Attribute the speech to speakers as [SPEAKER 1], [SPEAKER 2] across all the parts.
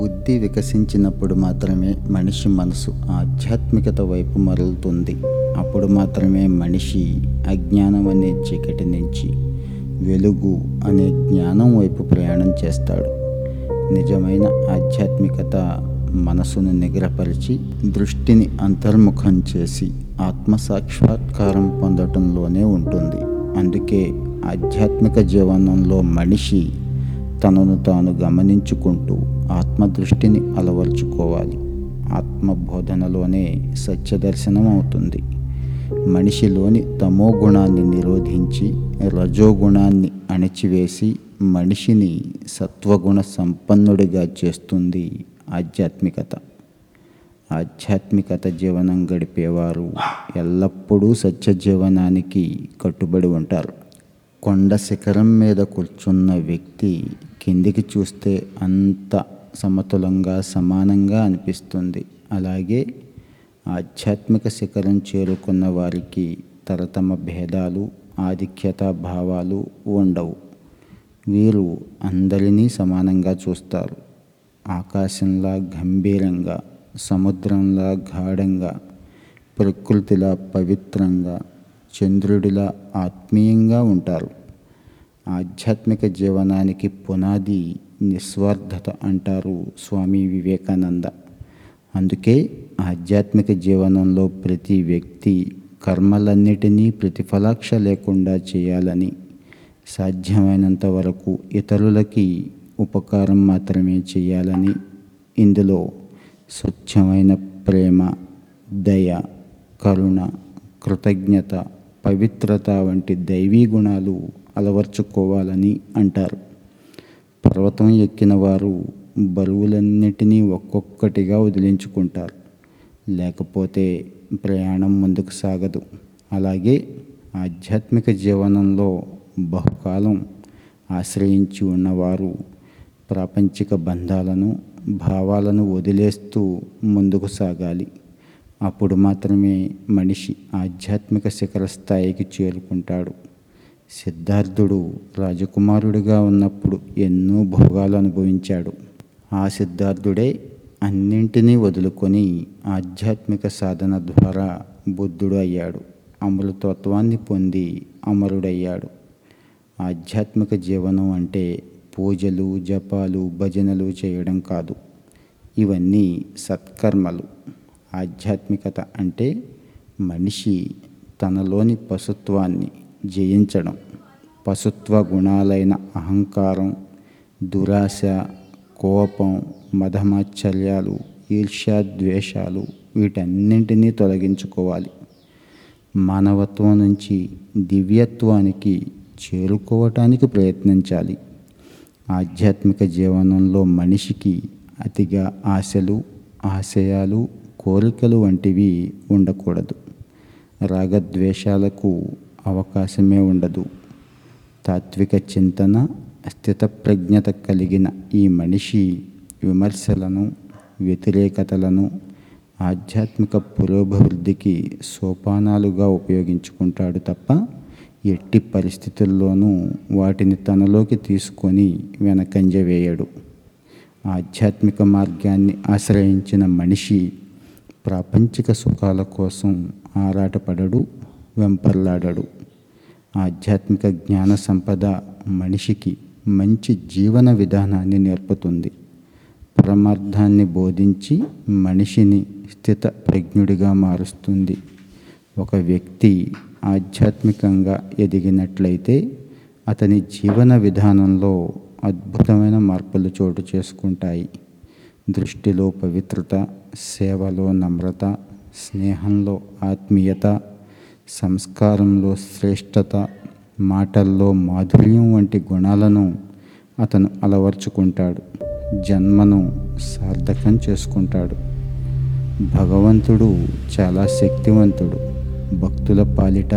[SPEAKER 1] బుద్ధి వికసించినప్పుడు మాత్రమే మనిషి మనసు ఆధ్యాత్మికత వైపు మరలుతుంది. అప్పుడు మాత్రమే మనిషి అజ్ఞానం అనే చీకటి నుంచి వెలుగు అనే జ్ఞానం వైపు ప్రయాణం చేస్తాడు. నిజమైన ఆధ్యాత్మికత మనసును నిగ్రహపరిచి దృష్టిని అంతర్ముఖం చేసి ఆత్మసాక్షాత్కారం పొందటంలోనే ఉంటుంది. అందుకే ఆధ్యాత్మిక జీవనంలో మనిషి తనను తాను గమనించుకుంటూ ఆత్మదృష్టిని అలవర్చుకోవాలి. ఆత్మబోధనలోనే సత్యదర్శనం అవుతుంది మనిషిలోని తమో గుణాన్ని నిరోధించి రజోగుణాన్ని అణిచివేసి మనిషిని సత్వగుణ సంపన్నుడిగా చేస్తుంది ఆధ్యాత్మికత. ఆధ్యాత్మికత జీవనం గడిపేవారు ఎల్లప్పుడూ సత్య జీవనానికి కట్టుబడి ఉంటారు. కొండ శిఖరం మీద కూర్చున్న వ్యక్తి కిందికి చూస్తే అంత సమతులంగా సమానంగా అనిపిస్తుంది. అలాగే ఆధ్యాత్మిక శిఖరం చేరుకున్న వారికి తరతమ భేదాలు ఆధిక్యత భావాలు ఉండవు. వీరు అందరినీ సమానంగా చూస్తారు. ఆకాశంలా గంభీరంగా సముద్రంలా గాఢంగా ప్రకృతిలా పవిత్రంగా చంద్రుడిలా ఆత్మీయంగా ఉంటారు. ఆధ్యాత్మిక జీవనానికి పునాది నిస్వార్థత అంటారు స్వామి వివేకానంద. అందుకే ఆధ్యాత్మిక జీవనంలో ప్రతి వ్యక్తి కర్మలన్నిటినీ ప్రతిఫలాక్ష లేకుండా చేయాలని సాధ్యమైనంత వరకు ఇతరులకి ఉపకారం మాత్రమే చేయాలని ఇందులో స్వచ్ఛమైన ప్రేమ దయ కరుణ కృతజ్ఞత పవిత్రత వంటి దైవీ గుణాలు అలవర్చుకోవాలని అంటారు. పర్వతం ఎక్కిన వారు బరువులన్నిటినీ ఒక్కొక్కటిగా వదిలించుకుంటారు. లేకపోతే ప్రయాణం ముందుకు సాగదు. అలాగే ఆధ్యాత్మిక జీవనంలో బహుకాలం ఆశ్రయించి ఉన్నవారు ప్రాపంచిక బంధాలను భావాలను వదిలేస్తూ ముందుకు సాగాలి. అప్పుడు మాత్రమే మనిషి ఆధ్యాత్మిక శిఖర స్థాయికి చేరుకుంటాడు. సిద్ధార్థుడు రాజకుమారుడిగా ఉన్నప్పుడు ఎన్నో భోగాలు అనుభవించాడు. ఆ సిద్ధార్థుడే అన్నింటినీ వదులుకొని ఆధ్యాత్మిక సాధన ద్వారా బుద్ధుడు అయ్యాడు. అమృతత్వాన్ని పొంది అమరుడయ్యాడు. ఆధ్యాత్మిక జీవనం అంటే పూజలు జపాలు భజనలు చేయడం కాదు. ఇవన్నీ సత్కర్మలు. ఆధ్యాత్మికత అంటే మనిషి తనలోని పశుత్వాన్ని జయించడం. పశుత్వ గుణాలైన అహంకారం దురాశ కోపం మధమాశ్చర్యాలు ఈర్ష్య ద్వేషాలు వీటన్నింటినీ తొలగించుకోవాలి. మానవత్వం నుంచి దివ్యత్వానికి చేరుకోవటానికి ప్రయత్నించాలి. ఆధ్యాత్మిక జీవనంలో మనిషికి అతిగా ఆశలు ఆశయాలు కోరికలు వంటివి ఉండకూడదు. రాగద్వేషాలకు అవకాశమే ఉండదు. తాత్విక చింతన స్థితప్రజ్ఞత కలిగిన ఈ మనిషి విమర్శలను వ్యతిరేకతలను ఆధ్యాత్మిక పురోభివృద్ధికి సోపానాలుగా ఉపయోగించుకుంటాడు తప్ప ఎట్టి పరిస్థితుల్లోనూ వాటిని తనలోకి తీసుకొని వెనకంజ వేయడు. ఆధ్యాత్మిక మార్గాన్ని ఆశ్రయించిన మనిషి ప్రాపంచిక సుఖాల కోసం ఆరాటపడడు. వెంపర్లాడడు. ఆధ్యాత్మిక జ్ఞాన సంపద మనిషికి మంచి జీవన విధానాన్ని నేర్పుతుంది. పరమార్థాన్ని బోధించి మనిషిని స్థిత ప్రజ్ఞుడిగా మారుస్తుంది. ఒక వ్యక్తి ఆధ్యాత్మికంగా ఎదిగినట్లయితే అతని జీవన విధానంలో అద్భుతమైన మార్పులు చోటు చేసుకుంటాయి. దృష్టిలో పవిత్రత సేవలో నమ్రత స్నేహంలో ఆత్మీయత సంస్కారంలో శ్రేష్టత మాటల్లో మాధుర్యం వంటి గుణాలను అతను అలవర్చుకుంటాడు. జన్మను సార్థకం చేసుకుంటాడు. భగవంతుడు చాలా శక్తివంతుడు. భక్తుల పాలిట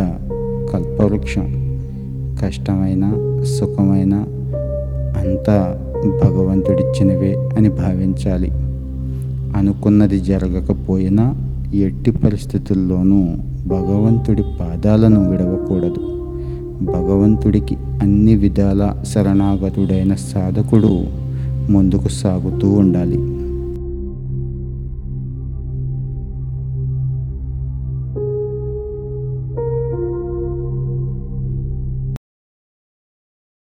[SPEAKER 1] కల్పవృక్షం. కష్టమైన సుఖమైన అంతా భగవంతుడిచ్చినవే అని భావించాలి. అనుకున్నది జరగకపోయినా ఎట్టి పరిస్థితుల్లోనూ భగవంతుడి పాదాలను విడవకూడదు. భగవంతుడికి అన్ని విధాల శరణాగతుడైన సాధకుడు ముందుకు సాగుతూ ఉండాలి.